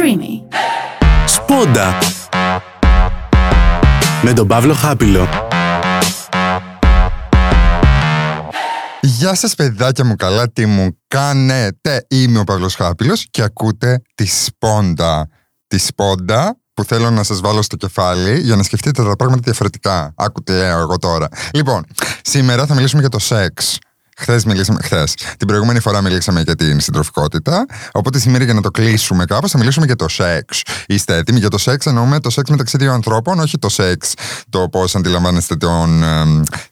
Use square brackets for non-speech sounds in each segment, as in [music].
Dreamy. Σπόντα με τον Παύλο Χάπιλο. Γεια σας παιδάκια μου καλά, τι μου κάνετε. Είμαι ο Παύλος Χάπιλος και ακούτε τη Σπόντα. Τη Σπόντα που θέλω να σας βάλω στο κεφάλι για να σκεφτείτε τα πράγματα διαφορετικά. Άκουτε λέω εγώ τώρα. Λοιπόν, σήμερα θα μιλήσουμε για το σεξ. Χθες μιλήσαμε, χθες. Την προηγούμενη φορά μιλήσαμε για την συντροφικότητα. Οπότε σήμερα για να το κλείσουμε κάπως θα μιλήσουμε για το σεξ. Είστε έτοιμοι για το σεξ, εννοούμε το σεξ μεταξύ δύο ανθρώπων, όχι το σεξ το πώς αντιλαμβάνεστε τον,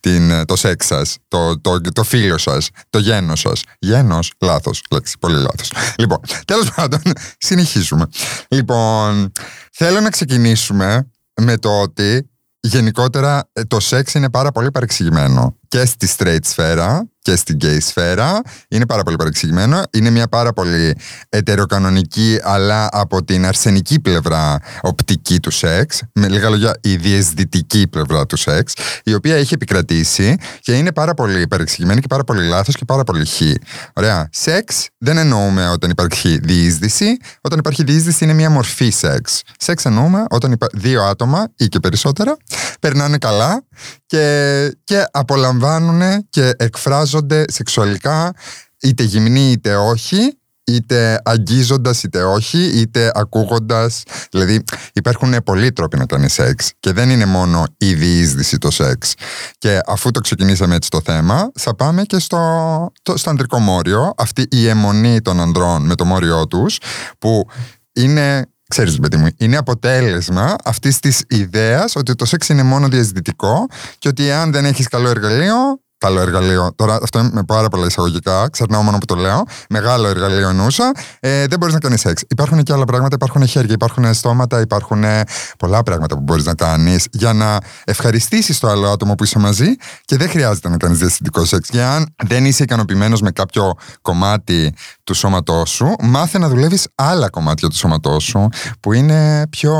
την, το σεξ σας, το, το, το φίλο σας, το γένος σας. Γένος, λάθος. Λέξη, πολύ λάθος. Λοιπόν, τέλος πάντων, [laughs] συνεχίζουμε. Λοιπόν, θέλω να ξεκινήσουμε με το ότι γενικότερα το σεξ είναι πάρα πολύ παρεξηγημένο και στη straight σφαίρα και στην gay σφαίρα. Είναι πάρα πολύ παρεξηγημένο. Είναι μια πάρα πολύ ετεροκανονική αλλά από την αρσενική πλευρά οπτική του σεξ. Με λίγα λόγια η διεσδυτική πλευρά του σεξ η οποία έχει επικρατήσει και είναι πάρα πολύ παρεξηγημένη και πάρα πολύ λάθος και πάρα πολύ χ. Ωραία. Σεξ δεν εννοούμε όταν υπάρχει διείσδυση. Όταν υπάρχει διείσδυση είναι μια μορφή σεξ. Σεξ εννοούμε όταν δύο άτομα ή και περισσότερα περνάνε καλά και, και απολαμβάνουν και εκφράζονται σεξουαλικά είτε γυμνοί είτε όχι είτε αγγίζοντας είτε όχι είτε ακούγοντας. Δηλαδή υπάρχουν πολλοί τρόποι να κάνει σεξ και δεν είναι μόνο η διείσδυση το σεξ. Και αφού το ξεκινήσαμε έτσι το θέμα θα πάμε και στο, το, στο ανδρικό μόριο αυτή η αιμονή των ανδρών με το μόριό τους που είναι Ξέρεις παιδί μου, είναι αποτέλεσμα αυτής της ιδέας ότι το σεξ είναι μόνο διαζητητικό και ότι αν δεν έχεις καλό εργαλείο καλό εργαλείο. Τώρα αυτό είναι με πάρα πολλά εισαγωγικά, ξερνάω μόνο που το λέω. Μεγάλο εργαλείο εννοούσα. Ε, δεν μπορείς να κάνεις σεξ. Υπάρχουν και άλλα πράγματα, υπάρχουν χέρια, υπάρχουν στόματα, υπάρχουν πολλά πράγματα που μπορείς να κάνεις για να ευχαριστήσεις το άλλο άτομο που είσαι μαζί και δεν χρειάζεται να κάνεις διαστητικό σεξ. Και αν δεν είσαι ικανοποιημένος με κάποιο κομμάτι του σώματός σου, μάθε να δουλεύεις άλλα κομμάτια του σώματός σου που είναι πιο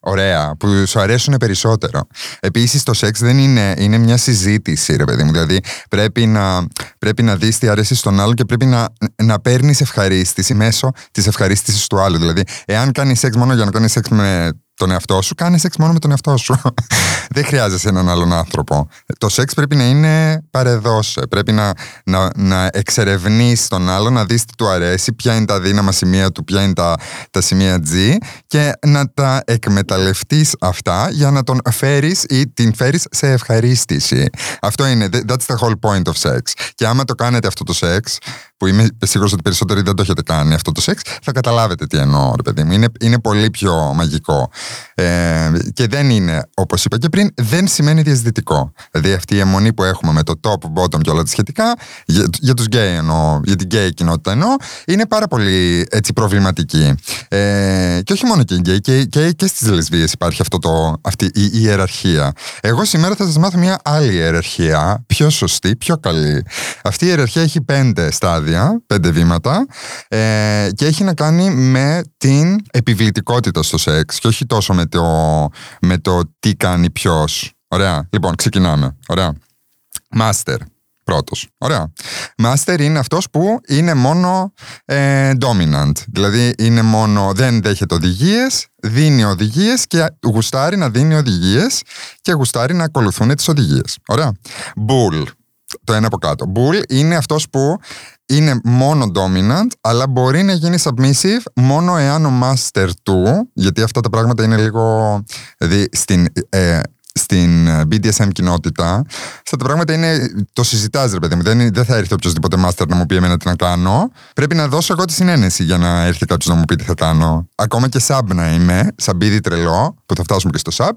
ωραία, που σου αρέσουν περισσότερο. Επίσης, το σεξ δεν είναι, είναι μια συζήτηση, ρε παιδί μου. Δηλαδή, πρέπει να, πρέπει να δεις τι αρέσει στον άλλο και πρέπει να, να παίρνεις ευχαρίστηση μέσω της ευχαρίστησης του άλλου. Δηλαδή, εάν κάνεις σεξ μόνο για να κάνεις σεξ με τον εαυτό σου, κάνεις σεξ μόνο με τον εαυτό σου. [laughs] Δεν χρειάζεσαι έναν άλλον άνθρωπο. Το σεξ πρέπει να είναι παρεδώσε. Πρέπει να, να, να εξερευνείς τον άλλο, να δεις τι του αρέσει, ποια είναι τα δύναμα σημεία του, ποια είναι τα, τα σημεία G και να τα εκμεταλλευτείς αυτά για να τον φέρεις ή την φέρεις σε ευχαρίστηση. Αυτό είναι. That's the whole point of sex. Και άμα το κάνετε αυτό το σεξ, που είμαι σίγουρος ότι περισσότεροι δεν το έχετε κάνει αυτό το σεξ, θα καταλάβετε τι εννοώ, ρε παιδί μου. Είναι, είναι πολύ πιο μαγικό. Ε, και δεν είναι, όπως είπα και πριν, δεν σημαίνει διεισδυτικό. Δηλαδή αυτή η εμμονή που έχουμε με το top, bottom και όλα τα σχετικά, για, για τους γκέι εννοώ, για την γκέι κοινότητα εννοώ, είναι πάρα πολύ έτσι, προβληματική. Ε, και όχι μόνο και γκέι, και, και, και στις λεσβείε υπάρχει αυτό το, αυτή η, η ιεραρχία. Εγώ σήμερα θα σας μάθω μια άλλη ιεραρχία, πιο σωστή, πιο καλή. Αυτή η ιεραρχία έχει πέντε στάδια, πέντε βήματα ε, και έχει να κάνει με την επιβλητικότητα στο σεξ και όχι τόσο με το, με το τι κάνει ποιος. Ωραία. Λοιπόν, ξεκινάμε. Ωραία. Master. Πρώτος. Ωραία. Master είναι αυτός που είναι μόνο ε, dominant. Δηλαδή είναι μόνο, δεν δέχεται οδηγίες, δίνει οδηγίες και γουστάρει να δίνει οδηγίες και γουστάρει να ακολουθούν τις οδηγίες. Ωραία. Bull. Το ένα από κάτω. Bull είναι αυτός που είναι μόνο dominant, αλλά μπορεί να γίνει submissive μόνο εάν ο master του, γιατί αυτά τα πράγματα είναι λίγο. Δηλαδή στην, ε, στην BDSM κοινότητα, αυτά τα πράγματα είναι. Το συζητάς, ρε παιδί μου. Δεν, δεν θα έρθει οποιοδήποτε master να μου πει εμένα τι να κάνω. Πρέπει να δώσω εγώ τη συνένεση για να έρθει κάποιος να μου πει τι θα κάνω. Ακόμα και sub να είμαι, σαμπίδι τρελό, που θα φτάσουμε και στο sub,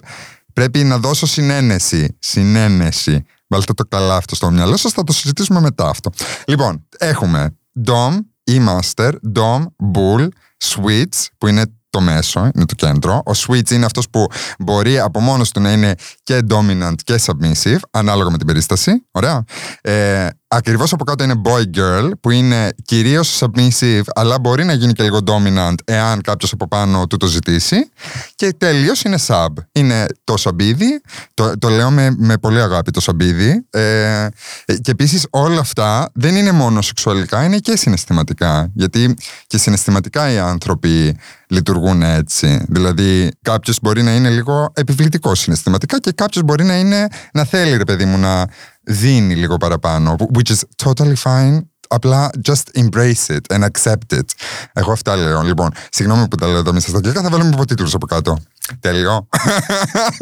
πρέπει να δώσω συνένεση. Συνένεση. Βάλτε το καλά αυτό στο μυαλό σας, θα το συζητήσουμε μετά αυτό. Λοιπόν, έχουμε DOM, E-Master, DOM, Bull, Switch, που είναι το μέσο, είναι το κέντρο. Ο switch είναι αυτός που μπορεί από μόνος του να είναι και dominant και submissive, ανάλογα με την περίσταση. Ωραία. Ε, Ακριβώς από κάτω είναι boy girl, που είναι κυρίως submissive, αλλά μπορεί να γίνει και λίγο dominant εάν κάποιος από πάνω του το ζητήσει. Και τέλειο είναι sub. Είναι το σαμπίδι, το, το λέω με, με πολύ αγάπη το σαμπίδι. Ε, και επίσης όλα αυτά δεν είναι μόνο σεξουαλικά, είναι και συναισθηματικά. Γιατί και συναισθηματικά οι άνθρωποι λειτουργούν έτσι. Δηλαδή, κάποιος μπορεί να είναι λίγο επιβλητικός συναισθηματικά και κάποιος μπορεί να είναι να θέλει, ρε παιδί μου, να δίνει λίγο παραπάνω. Which is totally fine. Απλά just embrace it and accept it. Εγώ αυτά λέω. Λοιπόν, συγγνώμη που τα λέω εδώ μέσα στα αγγλικά, θα βάλουμε υποτίτλους από κάτω. Τέλειο.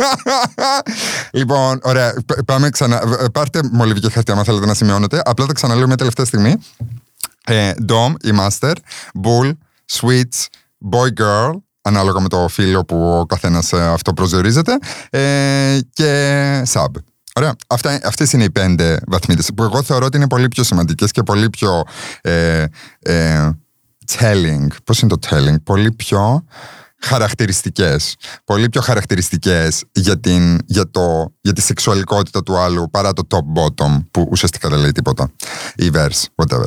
[laughs] λοιπόν, ωραία. Πάμε ξανά. Πάρτε μολύβι και χαρτιά, αν θέλετε να σημειώνετε. Απλά τα ξαναλέω μια τελευταία στιγμή. Ε, Dom, η Master, Bull, Sweets, Boy Girl, ανάλογα με το φίλο που ο καθένας ε, αυτό προσδιορίζεται, ε, και Sub. Ωραία. Αυτά, αυτές είναι οι πέντε βαθμίδες που εγώ θεωρώ ότι είναι πολύ πιο σημαντικές και πολύ πιο ε, ε, telling. Πώς είναι το telling? Πολύ πιο χαρακτηριστικές. Πολύ πιο χαρακτηριστικές για, την, για, το, για τη σεξουαλικότητα του άλλου παρά το top-bottom που ουσιαστικά δεν λέει τίποτα. Ή verse, whatever.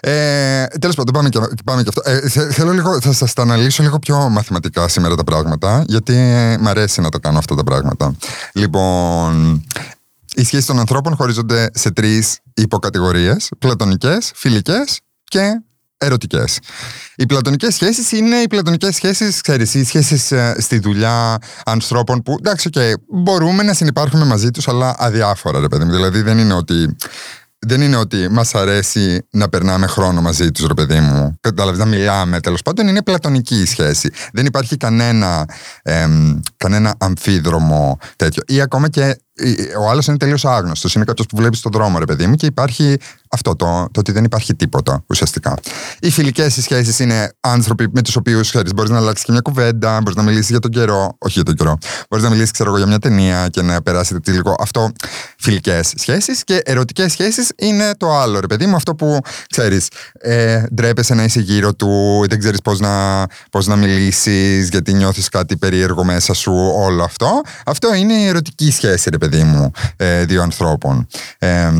Ε, Τέλος πάντων, πάμε και, πάμε και αυτό. Ε, θέλω λίγο, θα σας τα αναλύσω λίγο πιο μαθηματικά σήμερα τα πράγματα, γιατί μ' αρέσει να τα κάνω αυτά τα πράγματα. Λοιπόν, οι σχέσεις των ανθρώπων χωρίζονται σε τρεις υποκατηγορίες: πλατωνικές, φιλικές και ερωτικές. Οι πλατωνικές σχέσεις είναι οι πλατωνικές σχέσεις, ξέρεις, οι σχέσεις ε, στη δουλειά ανθρώπων που εντάξει, okay, μπορούμε να συνεπάρχουμε μαζί τους, αλλά αδιάφορα, ρε παιδί μου. Δηλαδή δεν είναι ότι δεν είναι ότι μας αρέσει να περνάμε χρόνο μαζί τους, ρε παιδί μου. Κατάλαβε να μιλάμε, τέλος πάντων. Είναι πλατωνική η σχέση. Δεν υπάρχει κανένα, εμ, κανένα αμφίδρομο τέτοιο. Ή ακόμα και ο άλλος είναι τελείως άγνωστος. Είναι κάποιος που βλέπει στον δρόμο, ρε παιδί μου, και υπάρχει αυτό το, το ότι δεν υπάρχει τίποτα ουσιαστικά. Οι φιλικές σχέσεις είναι άνθρωποι με τους οποίους μπορείς να αλλάξεις και μια κουβέντα, μπορείς να μιλήσεις για τον καιρό. Όχι για τον καιρό. Μπορείς να μιλήσεις, ξέρω εγώ, για μια ταινία και να περάσετε λίγο. Αυτό φιλικές σχέσεις. Και ερωτικές σχέσεις είναι το άλλο, ρε παιδί μου, αυτό που ξέρεις, ε, ντρέπεσαι να είσαι γύρω του, δεν ξέρεις πώς να, πώς να μιλήσεις, γιατί νιώθεις κάτι περίεργο μέσα σου, όλο αυτό. Αυτό είναι η ερωτική σχέση, ρε παιδί μου, ε, δύο ανθρώπων. Ε,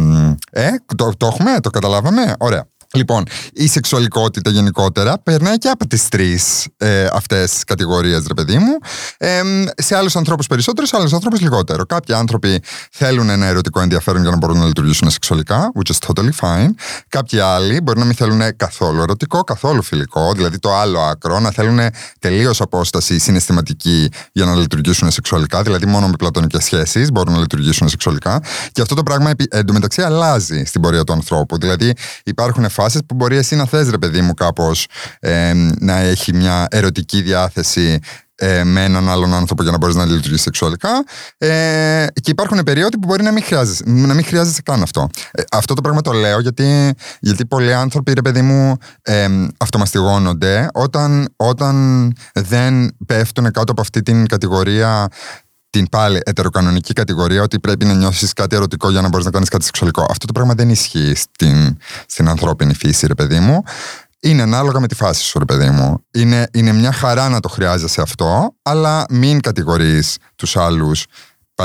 ε, το, το έχουμε, το καταλάβαμε; Ωραία. Λοιπόν, η σεξουαλικότητα γενικότερα περνάει και από τις τρεις ε, αυτές κατηγορίες, ρε παιδί μου. Ε, σε άλλους ανθρώπους περισσότερο, σε άλλους ανθρώπους λιγότερο. Κάποιοι άνθρωποι θέλουν ένα ερωτικό ενδιαφέρον για να μπορούν να λειτουργήσουν σεξουαλικά, which is totally fine. Κάποιοι άλλοι μπορεί να μην θέλουν καθόλου ερωτικό, καθόλου φιλικό, δηλαδή το άλλο άκρο, να θέλουν τελείως απόσταση συναισθηματική για να λειτουργήσουν σεξουαλικά, δηλαδή μόνο με πλατωνικές σχέσεις μπορούν να λειτουργήσουν σεξουαλικά. Και αυτό το πράγμα εντωμεταξύ αλλάζει στην πορεία του ανθρώπου. Δηλαδή υπάρχουν που μπορεί εσύ να θες ρε παιδί μου κάπως ε, να έχει μια ερωτική διάθεση ε, με έναν άλλον άνθρωπο για να μπορείς να λειτουργήσει σεξουαλικά. Ε, και υπάρχουν περίοδοι που μπορεί να μην χρειάζεσαι, να μην χρειάζεσαι καν αυτό. Ε, αυτό το πράγμα το λέω γιατί, γιατί πολλοί άνθρωποι, ρε παιδί μου, ε, αυτομαστιγώνονται όταν, όταν δεν πέφτουν κάτω από αυτή την κατηγορία την πάλι ετεροκανονική κατηγορία ότι πρέπει να νιώσεις κάτι ερωτικό για να μπορείς να κάνεις κάτι σεξουαλικό. Αυτό το πράγμα δεν ισχύει στην, στην ανθρώπινη φύση, ρε παιδί μου. Είναι ανάλογα με τη φάση σου, ρε παιδί μου. Είναι, είναι μια χαρά να το χρειάζεσαι αυτό, αλλά μην κατηγορείς τους άλλους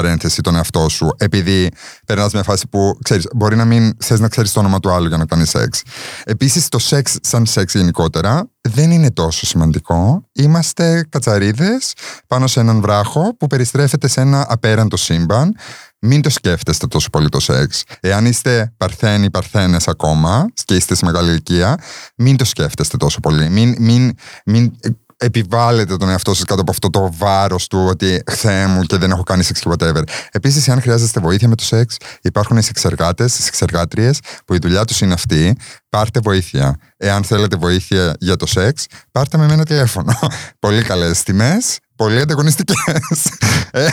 παρένθεση τον εαυτό σου, επειδή περνάς μια φάση που ξέρεις, μπορεί να μην θες να ξέρεις το όνομα του άλλου για να κάνεις σεξ. Επίσης, το σεξ, σαν σεξ γενικότερα, δεν είναι τόσο σημαντικό. Είμαστε κατσαρίδες πάνω σε έναν βράχο που περιστρέφεται σε ένα απέραντο σύμπαν. Μην το σκέφτεστε τόσο πολύ το σεξ. Εάν είστε παρθένοι, παρθένες ακόμα και είστε σε μεγάλη ηλικία, μην το σκέφτεστε τόσο πολύ. Μην, μην, μην επιβάλλετε τον εαυτό σας κάτω από αυτό το βάρος του ότι χθε μου και δεν έχω κάνει σεξ και whatever. Επίσης, αν χρειάζεστε βοήθεια με το σεξ, υπάρχουν οι σεξεργάτες, οι σεξεργάτριες που η δουλειά τους είναι αυτή. Πάρτε βοήθεια. Εάν θέλετε βοήθεια για το σεξ, πάρτε με ένα τηλέφωνο. [laughs] Πολύ καλές τιμές, πολύ ανταγωνιστικές. Ε,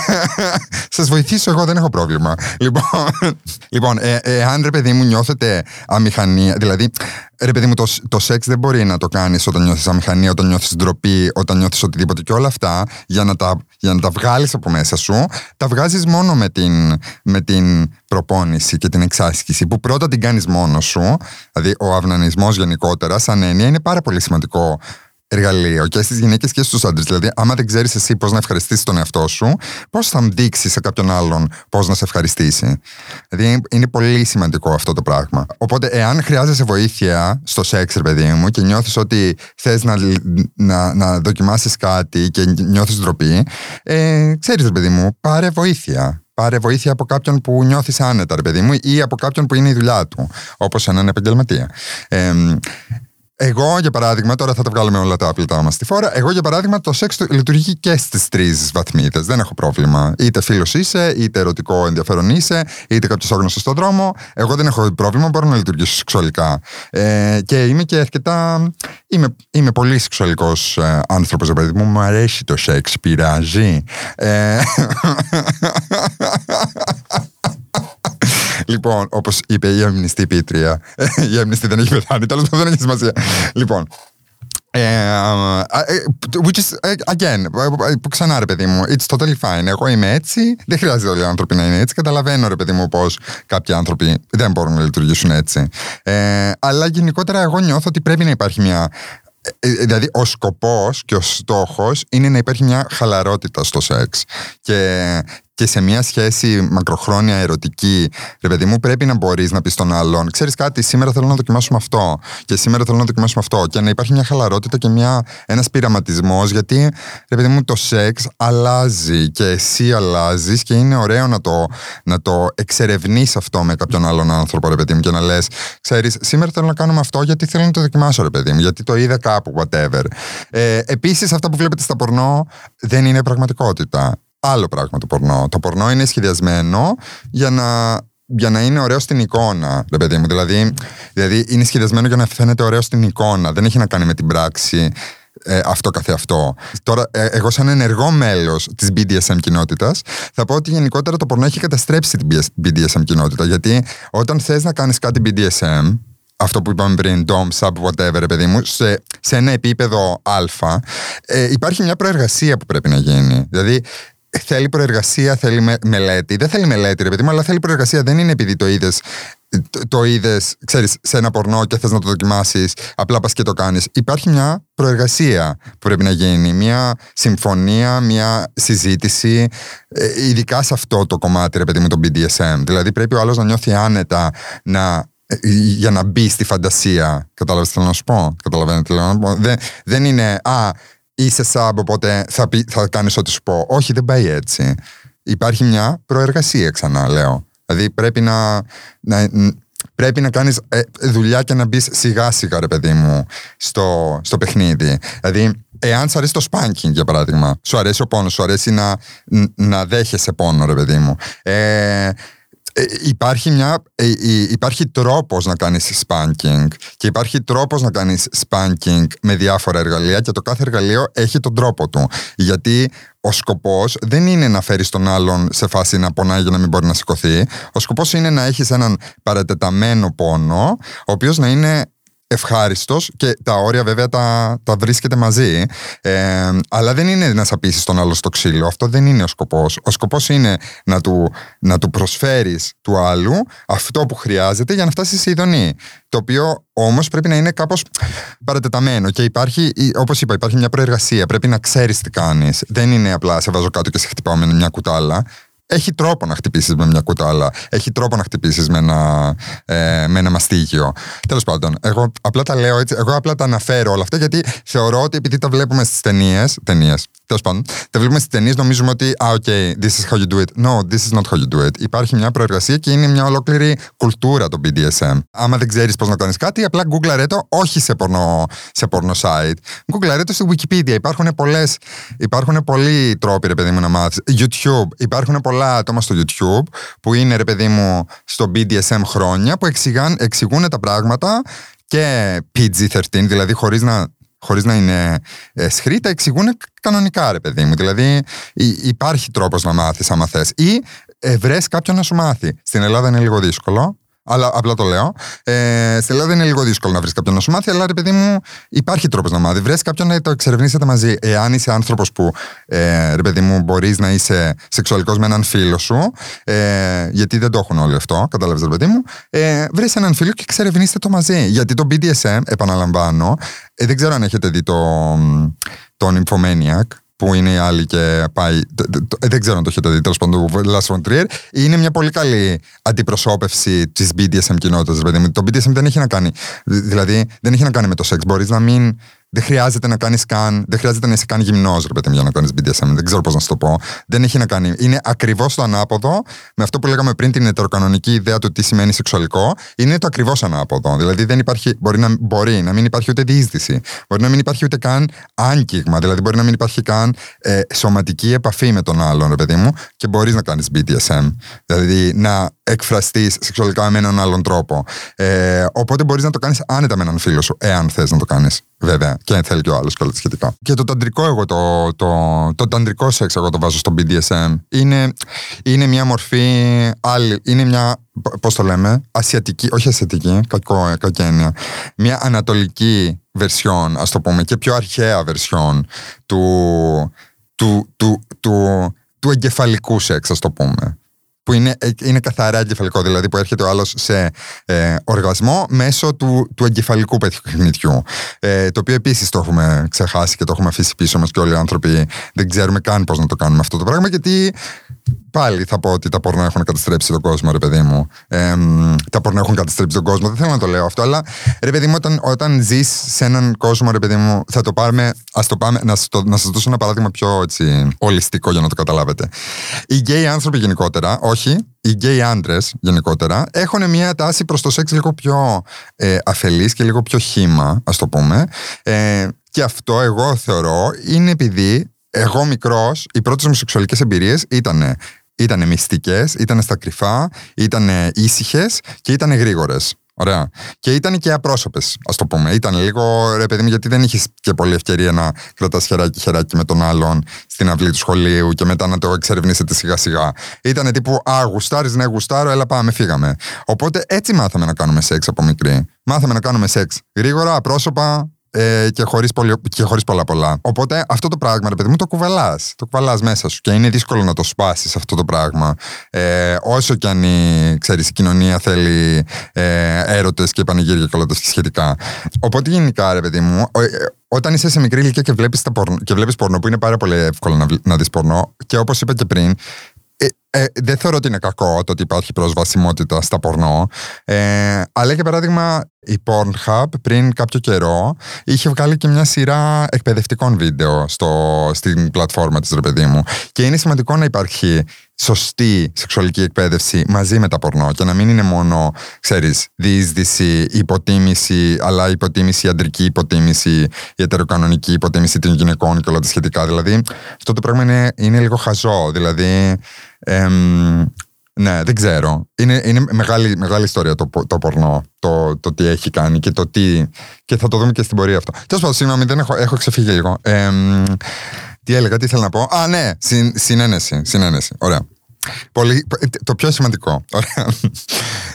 Σας βοηθήσω, εγώ δεν έχω πρόβλημα. Λοιπόν, λοιπόν ε, εάν ρε παιδί μου νιώθετε αμηχανία, δηλαδή, ρε παιδί μου, το, το σεξ δεν μπορεί να το κάνεις όταν νιώθεις αμηχανία, όταν νιώθεις ντροπή, όταν νιώθεις οτιδήποτε και όλα αυτά, για να τα, για να τα βγάλεις από μέσα σου, τα βγάζεις μόνο με την, με την προπόνηση και την εξάσκηση, που πρώτα την κάνεις μόνος σου. Δηλαδή, ο αυνανισμός γενικότερα, σαν έννοια, είναι πάρα πολύ σημαντικό εργαλείο και στις γυναίκες και στους άντρες. Δηλαδή, άμα δεν ξέρεις εσύ πώς να ευχαριστήσεις τον εαυτό σου, πώς θα δείξει σε κάποιον άλλον πώς να σε ευχαριστήσει. Δηλαδή, είναι πολύ σημαντικό αυτό το πράγμα. Οπότε, εάν χρειάζεσαι βοήθεια στο σεξ, ρε παιδί μου, και νιώθεις ότι θες να, να, να δοκιμάσεις κάτι και νιώθεις ντροπή, ε, ξέρεις, ρε παιδί μου, πάρε βοήθεια. Πάρε βοήθεια από κάποιον που νιώθεις άνετα, ρε παιδί μου, ή από κάποιον που είναι η δουλειά του, όπως έναν επαγγελματία. Ε, εγώ, για παράδειγμα, τώρα θα τα βγάλουμε όλα τα απλά μας στη φόρα. Εγώ, για παράδειγμα, το σεξ λειτουργεί και στις τρεις βαθμίδες. Δεν έχω πρόβλημα. Είτε φίλος είσαι, είτε ερωτικό ενδιαφέρον είσαι, είτε κάποιος άγνωστος στον δρόμο. Εγώ δεν έχω πρόβλημα. Μπορώ να λειτουργήσω σεξουαλικά. Ε, και είμαι και αρκετά. Είμαι, είμαι πολύ σεξουαλικός ε, άνθρωπος, παιδί μου. Μου αρέσει το σεξ, πειράζει. Ε, Λοιπόν, όπως είπε η αμνηστή πίτρια. [laughs] η αμνηστή δεν έχει πεθάνει, τέλος πάντων δεν έχει σημασία. Λοιπόν, ε, ε, which is, again, ξανά ρε παιδί μου, it's totally fine. Εγώ είμαι έτσι, δεν χρειάζεται όλοι οι άνθρωποι να είναι έτσι. Καταλαβαίνω ρε παιδί μου πώ κάποιοι άνθρωποι δεν μπορούν να λειτουργήσουν έτσι. Ε, αλλά γενικότερα εγώ νιώθω ότι πρέπει να υπάρχει μια Δηλαδή, ο σκοπός και ο στόχος είναι να υπάρχει μια χαλαρότητα στο σεξ. Και και σε μια σχέση μακροχρόνια ερωτική, ρε παιδί μου, πρέπει να μπορείς να πεις στον άλλον: Ξέρεις κάτι, σήμερα θέλω να δοκιμάσουμε αυτό. Και σήμερα θέλω να δοκιμάσουμε αυτό. Και να υπάρχει μια χαλαρότητα και ένας πειραματισμός, γιατί, ρε παιδί μου, το σεξ αλλάζει και εσύ αλλάζεις και είναι ωραίο να το, να το εξερευνείς αυτό με κάποιον άλλον άνθρωπο, ρε παιδί μου, και να λες: Ξέρεις, σήμερα θέλω να κάνουμε αυτό γιατί θέλω να το δοκιμάσω, ρε παιδί μου, γιατί το είδα κάπου, whatever. Ε, Επίσης, αυτά που βλέπετε στα πορνό δεν είναι πραγματικότητα άλλο πράγμα το πορνό. Το πορνό είναι σχεδιασμένο για να, για να είναι ωραίο στην εικόνα, ρε παιδί μου. Δηλαδή, δηλαδή είναι σχεδιασμένο για να φαίνεται ωραίο στην εικόνα. Δεν έχει να κάνει με την πράξη ε, αυτό καθεαυτό. Τώρα, ε, εγώ, σαν ενεργό μέλος της BDSM κοινότητας, θα πω ότι γενικότερα το πορνό έχει καταστρέψει την BDSM κοινότητα. Γιατί όταν θες να κάνεις κάτι BDSM, αυτό που είπαμε πριν, DOM, sub, whatever, παιδί μου, σε, σε ένα επίπεδο α, ε, υπάρχει μια προεργασία που πρέπει να γίνει. Δηλαδή, θέλει προεργασία, θέλει με, μελέτη. Δεν θέλει μελέτη, ρε παιδί μου, αλλά θέλει προεργασία. Δεν είναι επειδή το είδες το είδες, ξέρεις, σε ένα πορνό και θες να το δοκιμάσεις, απλά πας και το κάνεις. Υπάρχει μια προεργασία που πρέπει να γίνει, μια συμφωνία, μια συζήτηση, ε, ειδικά σε αυτό το κομμάτι, ρε παιδί μου, το BDSM. Δηλαδή, πρέπει ο άλλος να νιώθει άνετα να ε, για να μπει στη φαντασία. Κατάλαβες τι θέλω να σου πω; Καταλαβαίνετε τι θέλω να πω; Δεν, δεν είναι, α, είσαι σάμπ, οπότε θα, θα κάνεις ό,τι σου πω. Όχι, δεν πάει έτσι. Υπάρχει μια προεργασία, ξανά λέω. Δηλαδή πρέπει να, να, πρέπει να κάνεις ε, δουλειά και να μπεις σιγά σιγά, ρε παιδί μου, στο, στο παιχνίδι. Δηλαδή, εάν σου αρέσει το spanking, για παράδειγμα, σου αρέσει ο πόνος, σου αρέσει να, να δέχεσαι πόνο, ρε παιδί μου. Ε, ε, υπάρχει, μια, ε, υπάρχει τρόπος να κάνεις spanking και υπάρχει τρόπος να κάνεις spanking με διάφορα εργαλεία και το κάθε εργαλείο έχει τον τρόπο του. Γιατί ο σκοπός δεν είναι να φέρεις τον άλλον σε φάση να πονάει για να μην μπορεί να σηκωθεί. Ο σκοπός είναι να έχεις έναν παρατεταμένο πόνο, ο οποίος να είναι ευχάριστος και τα όρια βέβαια τα, τα βρίσκεται μαζί. Ε, αλλά δεν είναι να σαπίσει τον άλλο στο ξύλο. Αυτό δεν είναι ο σκοπός. Ο σκοπός είναι να του, να του προσφέρεις του άλλου αυτό που χρειάζεται για να φτάσεις σε ειδονή. Το οποίο όμως πρέπει να είναι κάπως παρατεταμένο. Και υπάρχει, όπως είπα, υπάρχει μια προεργασία. Πρέπει να ξέρεις τι κάνεις. Δεν είναι απλά σε βάζω κάτω και σε χτυπάω με μια κουτάλα έχει τρόπο να χτυπήσεις με μια κουτάλα. Έχει τρόπο να χτυπήσεις με ένα, ε, με ένα μαστίγιο. Τέλος πάντων, εγώ απλά τα λέω έτσι. Εγώ απλά τα αναφέρω όλα αυτά γιατί θεωρώ ότι επειδή τα βλέπουμε στις ταινίες. Ταινίες. Τέλος πάντων, τα βλέπουμε στις ταινίες, νομίζουμε ότι, ah, okay, this is how you do it. No, this is not how you do it. Υπάρχει μια προεργασία και είναι μια ολόκληρη κουλτούρα το BDSM. Άμα δεν ξέρεις πώς να κάνεις κάτι, απλά google το, όχι σε πορνο, σε πορνο site. Google το στη Wikipedia. Υπάρχουν, πολλές, υπάρχουν πολλοί τρόποι, ρε παιδί μου, να μάθεις. YouTube. Υπάρχουν πολλά άτομα στο YouTube που είναι, ρε παιδί μου, στο BDSM χρόνια που εξηγάν, εξηγούν τα πράγματα και PG-13, δηλαδή χωρίς να χωρίς να είναι ε, σχρή, τα εξηγούν κανονικά, ρε παιδί μου. Δηλαδή, υπάρχει τρόπος να μάθεις, άμα θες. Ή ε, βρες κάποιον να σου μάθει. Στην Ελλάδα είναι λίγο δύσκολο. Αλλά απλά το λέω. Ε, στην Ελλάδα είναι λίγο δύσκολο να βρεις κάποιον να σου μάθει, αλλά ρε παιδί μου, υπάρχει τρόπος να μάθεις. Βρει κάποιον να το εξερευνήσετε μαζί. Εάν είσαι άνθρωπος που, ε, ρε παιδί μου, μπορείς να είσαι σεξουαλικός με έναν φίλο σου, ε, γιατί δεν το έχουν όλοι αυτό, κατάλαβες, ρε παιδί μου, ε, βρει έναν φίλο και εξερευνήστε το μαζί. Γιατί το BDSM, επαναλαμβάνω, ε, δεν ξέρω αν έχετε δει το, το Nymphomaniac που είναι η άλλη και πάει. Ε, δεν ξέρω αν το έχετε δει τέλος πάντων το Last Frontier. Είναι μια πολύ καλή αντιπροσώπευση της BDSM κοινότητας. Το BDSM δεν έχει να κάνει. Δηλαδή δεν έχει να κάνει με το σεξ. Μπορείς να μην δεν χρειάζεται να κάνεις καν, δεν χρειάζεται να είσαι καν γυμνός, ρε παιδί για να κάνεις BDSM. Δεν ξέρω πώς να σου το πω. Δεν έχει να κάνει. Είναι ακριβώς το ανάποδο με αυτό που λέγαμε πριν την ετεροκανονική ιδέα του τι σημαίνει σεξουαλικό. Είναι το ακριβώς ανάποδο. Δηλαδή δεν υπάρχει, μπορεί, να, μπορεί να μην υπάρχει ούτε διείσδυση. Μπορεί να μην υπάρχει ούτε καν άγγιγμα. Δηλαδή μπορεί να μην υπάρχει καν ε, σωματική επαφή με τον άλλον, ρε παιδί μου, και μπορείς να κάνεις BDSM. Δηλαδή να εκφραστείς σεξουαλικά με έναν άλλον τρόπο. Ε, οπότε μπορείς να το κάνεις άνετα με έναν φίλο σου, εάν θες να το κάνεις. Βέβαια, και αν θέλει και ο άλλος και όλα σχετικά. Και το ταντρικό, εγώ το, το, το ταντρικό σεξ, εγώ το βάζω στο BDSM. Είναι, είναι μια μορφή άλλη. Είναι μια, πώς το λέμε, ασιατική, όχι ασιατική, κακό, κακή έννοια. Μια ανατολική βερσιόν, ας το πούμε, και πιο αρχαία βερσιόν του, του, του, του, του εγκεφαλικού σεξ, ας το πούμε που είναι, ε, είναι καθαρά εγκεφαλικό, δηλαδή που έρχεται ο άλλος σε ε, οργασμό μέσω του, του εγκεφαλικού παιχνιδιού. Ε, το οποίο επίσης το έχουμε ξεχάσει και το έχουμε αφήσει πίσω μας και όλοι οι άνθρωποι δεν ξέρουμε καν πώς να το κάνουμε αυτό το πράγμα, γιατί πάλι θα πω ότι τα πορνό έχουν καταστρέψει τον κόσμο, ρε παιδί μου. Ε, τα πορνό έχουν καταστρέψει τον κόσμο, δεν θέλω να το λέω αυτό, αλλά ρε παιδί μου, όταν, όταν ζεις σε έναν κόσμο, ρε παιδί μου, θα το πάρουμε, ας το πάμε, να, το, να σας δώσω ένα παράδειγμα πιο έτσι, ολιστικό για να το καταλάβετε. Οι γκέι άνθρωποι γενικότερα, όχι, οι γκέι άντρες γενικότερα, έχουν μια τάση προς το σεξ λίγο πιο ε, αφελής και λίγο πιο χύμα, ας το πούμε. Ε, και αυτό εγώ θεωρώ είναι επειδή εγώ μικρός, οι πρώτες μου σεξουαλικές εμπειρίες ήταν ήταν μυστικές, ήταν στα κρυφά, ήταν ήσυχες και ήταν γρήγορες. Ωραία. Και ήταν και απρόσωπες, ας το πούμε. Ήταν λίγο ρε παιδί μου, γιατί δεν είχες και πολλή ευκαιρία να κρατάς χεράκι χεράκι με τον άλλον στην αυλή του σχολείου και μετά να το εξερευνήσετε σιγά σιγά. Ήταν τύπου Α, γουστάρεις, ναι, γουστάρω, έλα πάμε, φύγαμε. Οπότε έτσι μάθαμε να κάνουμε σεξ από μικρή. Μάθαμε να κάνουμε σεξ γρήγορα, απρόσωπα, ε, και χωρίς χωρίς πολλά πολλά. Οπότε αυτό το πράγμα, ρε παιδί μου, το κουβαλάς. Το κουβαλάς μέσα σου και είναι δύσκολο να το σπάσεις αυτό το πράγμα. Ε, όσο κι αν η, ξέρεις, η κοινωνία θέλει ε, έρωτες και πανηγύρια και όλα τα σχετικά. Οπότε γενικά, ρε παιδί μου, ε, όταν είσαι σε μικρή ηλικία και βλέπεις πορνο, πορνό, που είναι πάρα πολύ εύκολο να, να δεις πορνό, και όπως είπα και πριν, ε, ε, δεν θεωρώ ότι είναι κακό το ότι υπάρχει προσβασιμότητα στα πορνό. Ε, αλλά για παράδειγμα, η Pornhub πριν κάποιο καιρό είχε βγάλει και μια σειρά εκπαιδευτικών βίντεο στο, στην πλατφόρμα της ρε παιδί μου. Και είναι σημαντικό να υπάρχει σωστή σεξουαλική εκπαίδευση μαζί με τα πορνό και να μην είναι μόνο, ξέρεις, διείσδυση, υποτίμηση, αλλά υποτίμηση, αντρική υποτίμηση, η ετεροκανονική υποτίμηση των γυναικών και όλα τα σχετικά. Δηλαδή, αυτό το πράγμα είναι, είναι λίγο χαζό. Δηλαδή, ναι, δεν ξέρω. Είναι, είναι μεγάλη, μεγάλη ιστορία το, το πορνό, το, το τι έχει κάνει και το τι. και θα το δούμε και στην πορεία αυτό. Τέλος πάντων, συγγνώμη, δεν έχω, έχω ξεφύγει λίγο. Ε, τι έλεγα, τι ήθελα να πω; Α, ναι, συν, συνένεση. Συνένεση. Ωραία. Πολύ, το πιο σημαντικό. [laughs] Ωραία.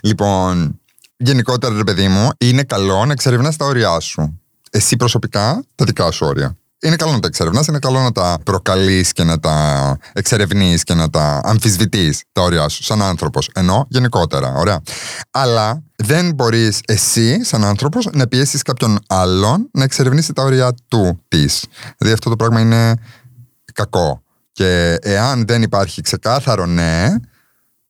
λοιπόν, γενικότερα, ρε παιδί μου, είναι καλό να εξερευνάς τα όρια σου. Εσύ προσωπικά, τα δικά σου όρια είναι καλό να τα εξερευνάς, είναι καλό να τα προκαλείς και να τα εξερευνείς και να τα αμφισβητείς τα όρια σου σαν άνθρωπος. Ενώ γενικότερα, ωραία. Αλλά δεν μπορείς εσύ, σαν άνθρωπος, να πιέσεις κάποιον άλλον να εξερευνήσει τα όρια του της. Δηλαδή αυτό το πράγμα είναι κακό. Και εάν δεν υπάρχει ξεκάθαρο ναι,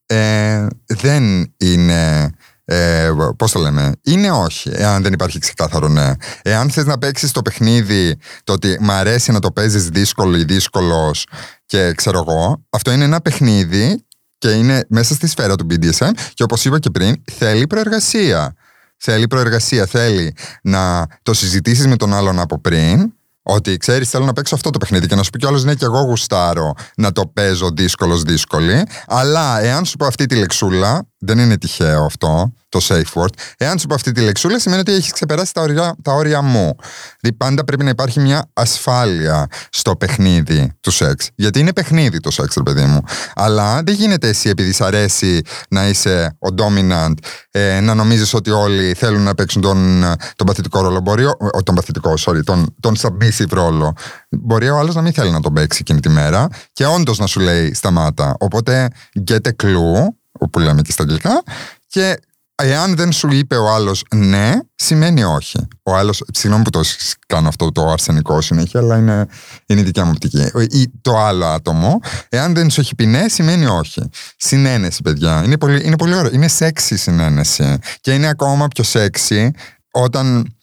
ε, δεν είναι ε, Πώς το λέμε, είναι όχι, εάν δεν υπάρχει ξεκάθαρο ναι. Εάν θες να παίξεις το παιχνίδι, το ότι μ' αρέσει να το παίζεις δύσκολο ή δύσκολος και ξέρω εγώ, αυτό είναι ένα παιχνίδι και είναι μέσα στη σφαίρα του BDSM και όπως είπα και πριν, θέλει προεργασία. Θέλει προεργασία, θέλει να το συζητήσεις με τον άλλον από πριν ότι ξέρεις, θέλω να παίξω αυτό το παιχνίδι και να σου πει κιόλα ναι, και εγώ γουστάρω να το παίζω δύσκολος, δύσκολη. Αλλά εάν σου πω αυτή τη λεξούλα, δεν είναι τυχαίο αυτό, το safe word. Εάν σου πω αυτή τη λεξούλα, σημαίνει ότι έχεις ξεπεράσει τα όρια, τα όρια μου. Δηλαδή, πάντα πρέπει να υπάρχει μια ασφάλεια στο παιχνίδι του σεξ. Γιατί είναι παιχνίδι το σεξ, ρε παιδί μου. Αλλά δεν γίνεται εσύ, επειδή σ' αρέσει να είσαι ο dominant, ε, να νομίζεις ότι όλοι θέλουν να παίξουν τον, τον παθητικό ρόλο. Μπορεί, ο, τον παθητικό, sorry, τον, τον submissive ρόλο. Μπορεί ο άλλος να μην θέλει να τον παίξει εκείνη τη μέρα και όντως να σου λέει σταμάτα. Οπότε get a clue, που λέμε και στα αγγλικά, και εάν δεν σου είπε ο άλλος ναι, σημαίνει όχι. Ο άλλος, συγγνώμη που το κάνω αυτό το αρσενικό συνέχεια, αλλά είναι, είναι η δικιά μου οπτική. Ή το άλλο άτομο, εάν δεν σου έχει πει ναι, σημαίνει όχι. Συνένεση, παιδιά. Είναι πολύ, είναι πολύ ωραίο. Είναι σεξι συνένεση. Και είναι ακόμα πιο σεξι όταν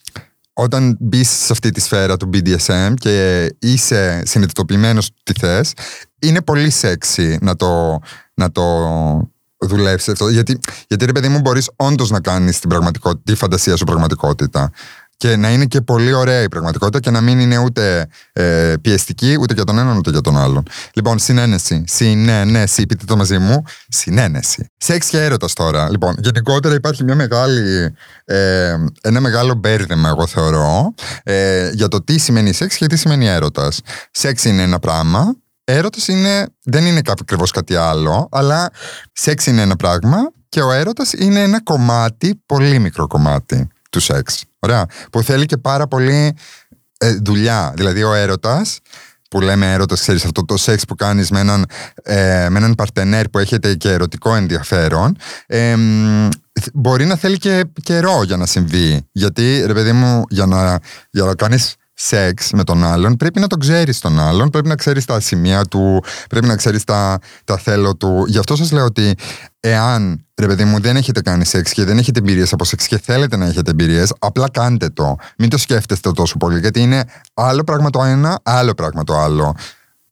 όταν μπει σε αυτή τη σφαίρα του BDSM και είσαι συνειδητοποιημένος τι θες, είναι πολύ σεξι να το, να το δουλεύσει αυτό. Γιατί, γιατί ρε παιδί μου, μπορείς όντως να κάνεις την πραγματικότητα, τη φαντασία σου πραγματικότητα. Και να είναι και πολύ ωραία η πραγματικότητα και να μην είναι ούτε ε, πιεστική ούτε για τον έναν ούτε για τον άλλον. Λοιπόν, συνένεση. Συνένεση. Πείτε το μαζί μου. Συνένεση. Σεξ και έρωτας τώρα. Λοιπόν, γενικότερα υπάρχει μια μεγάλη, ε, ένα μεγάλο μπέρδεμα, εγώ θεωρώ, ε, για το τι σημαίνει σεξ και τι σημαίνει έρωτας. Σεξ είναι ένα πράγμα έρωτας είναι, δεν είναι ακριβώς κάτι άλλο, αλλά σεξ είναι ένα πράγμα και ο έρωτας είναι ένα κομμάτι, πολύ μικρό κομμάτι του σεξ. Ωραία. Που θέλει και πάρα πολύ ε, δουλειά. Δηλαδή, ο έρωτας που λέμε έρωτας, ξέρεις αυτό το σεξ που κάνεις με έναν, ε, με έναν παρτενέρ που έχετε και ερωτικό ενδιαφέρον. Ε, μπορεί να θέλει και καιρό για να συμβεί. Γιατί, ρε παιδί μου, για να, για να κάνεις σεξ με τον άλλον, πρέπει να τον ξέρεις τον άλλον, πρέπει να ξέρεις τα σημεία του, πρέπει να ξέρεις τα, τα θέλω του. Γι' αυτό σας λέω ότι εάν ρε παιδί μου δεν έχετε κάνει σεξ και δεν έχετε εμπειρίες από σεξ και θέλετε να έχετε εμπειρίες, απλά κάντε το. Μην το σκέφτεστε τόσο πολύ, γιατί είναι άλλο πράγμα το ένα, άλλο πράγμα το άλλο.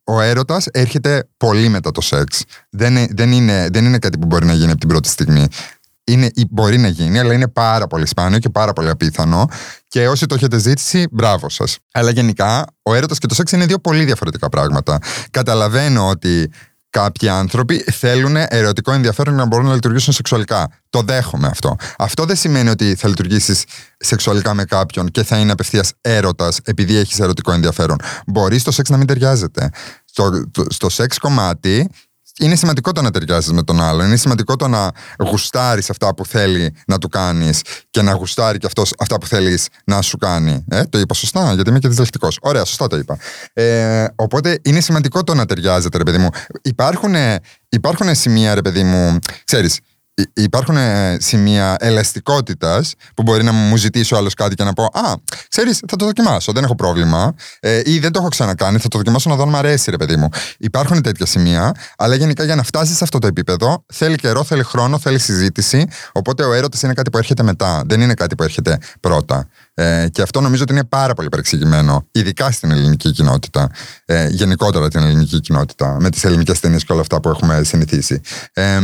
Ο έρωτας έρχεται πολύ μετά το σεξ. Δεν, δεν, είναι, δεν είναι κάτι που μπορεί να γίνει από την πρώτη στιγμή είναι, μπορεί να γίνει, αλλά είναι πάρα πολύ σπάνιο και πάρα πολύ απίθανο. Και όσοι το έχετε ζήτηση, μπράβο σας. Αλλά γενικά, ο έρωτας και το σεξ είναι δύο πολύ διαφορετικά πράγματα. Καταλαβαίνω ότι κάποιοι άνθρωποι θέλουν ερωτικό ενδιαφέρον να μπορούν να λειτουργήσουν σεξουαλικά. Το δέχομαι αυτό. Αυτό δεν σημαίνει ότι θα λειτουργήσεις σεξουαλικά με κάποιον και θα είναι απευθείας έρωτας επειδή έχεις ερωτικό ενδιαφέρον. Μπορεί το σεξ να μην ταιριάζεται. Στο, στο σεξ κομμάτι είναι σημαντικό το να ταιριάζεις με τον άλλον. Είναι σημαντικό το να γουστάρεις αυτά που θέλει να του κάνεις και να γουστάρει και αυτός αυτά που θέλεις να σου κάνει. Ε, το είπα σωστά, γιατί είμαι και διδακτικός. Ωραία, σωστά το είπα. Ε, οπότε είναι σημαντικό το να ταιριάζεται, ρε παιδί μου. Υπάρχουν, υπάρχουν σημεία, ρε παιδί μου, ξέρεις, υπάρχουν ε, σημεία ελαστικότητας που μπορεί να μου ζητήσει ο άλλος κάτι και να πω Α, ξέρεις, θα το δοκιμάσω, δεν έχω πρόβλημα. Ε, ή δεν το έχω ξανακάνει, θα το δοκιμάσω να δω αν μου αρέσει, ρε παιδί μου. Υπάρχουν τέτοια σημεία, αλλά γενικά για να φτάσεις σε αυτό το επίπεδο θέλει καιρό, θέλει χρόνο, θέλει συζήτηση. Οπότε ο έρωτας είναι κάτι που έρχεται μετά, δεν είναι κάτι που έρχεται πρώτα. Ε, και αυτό νομίζω ότι είναι πάρα πολύ παρεξηγημένο, ειδικά στην ελληνική κοινότητα. Ε, γενικότερα την ελληνική κοινότητα, με τις ελληνικές ταινίες και όλα αυτά που έχουμε συνηθίσει. Ε,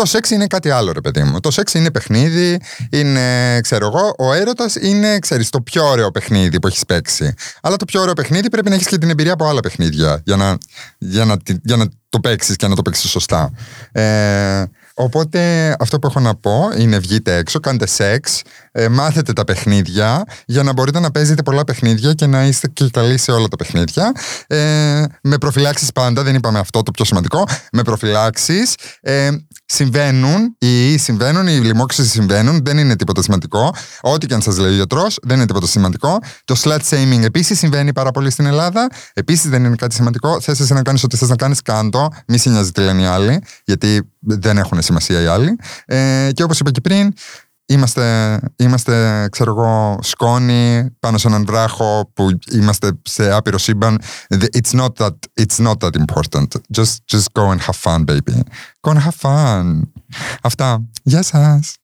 το σεξ είναι κάτι άλλο, ρε παιδί μου. Το σεξ είναι παιχνίδι, είναι, ξέρω εγώ, ο έρωτας είναι, ξέρεις, το πιο ωραίο παιχνίδι που έχεις παίξει. Αλλά το πιο ωραίο παιχνίδι πρέπει να έχεις και την εμπειρία από άλλα παιχνίδια για να, για να, για να το παίξεις και να το παίξεις σωστά. Ε, Οπότε αυτό που έχω να πω είναι βγείτε έξω, κάντε σεξ, ε, μάθετε τα παιχνίδια για να μπορείτε να παίζετε πολλά παιχνίδια και να είστε και καλοί σε όλα τα παιχνίδια. Ε, με προφυλάξεις πάντα, δεν είπαμε αυτό το πιο σημαντικό. Με προφυλάξεις ε, συμβαίνουν, οι συμβαίνουν, οι λοιμώξεις συμβαίνουν, δεν είναι τίποτα σημαντικό. Ό,τι και αν σας λέει ο γιατρό, δεν είναι τίποτα σημαντικό. Το slut shaming επίσης συμβαίνει πάρα πολύ στην Ελλάδα. Επίσης δεν είναι κάτι σημαντικό. Θες να κάνεις ό,τι θες να κάνεις, κάντο. Μη σε νοιάζει τι λένε οι άλλοι, γιατί δεν έχουν σημασία οι άλλοι. Ε, και όπως είπα και πριν, Είμαστε, είμαστε, ξέρω εγώ, σκόνη πάνω σε έναν βράχο που είμαστε σε άπειρο σύμπαν. It's not that, it's not that important. Just, just go and have fun, baby. Go and have fun. Αυτά. Γεια σας.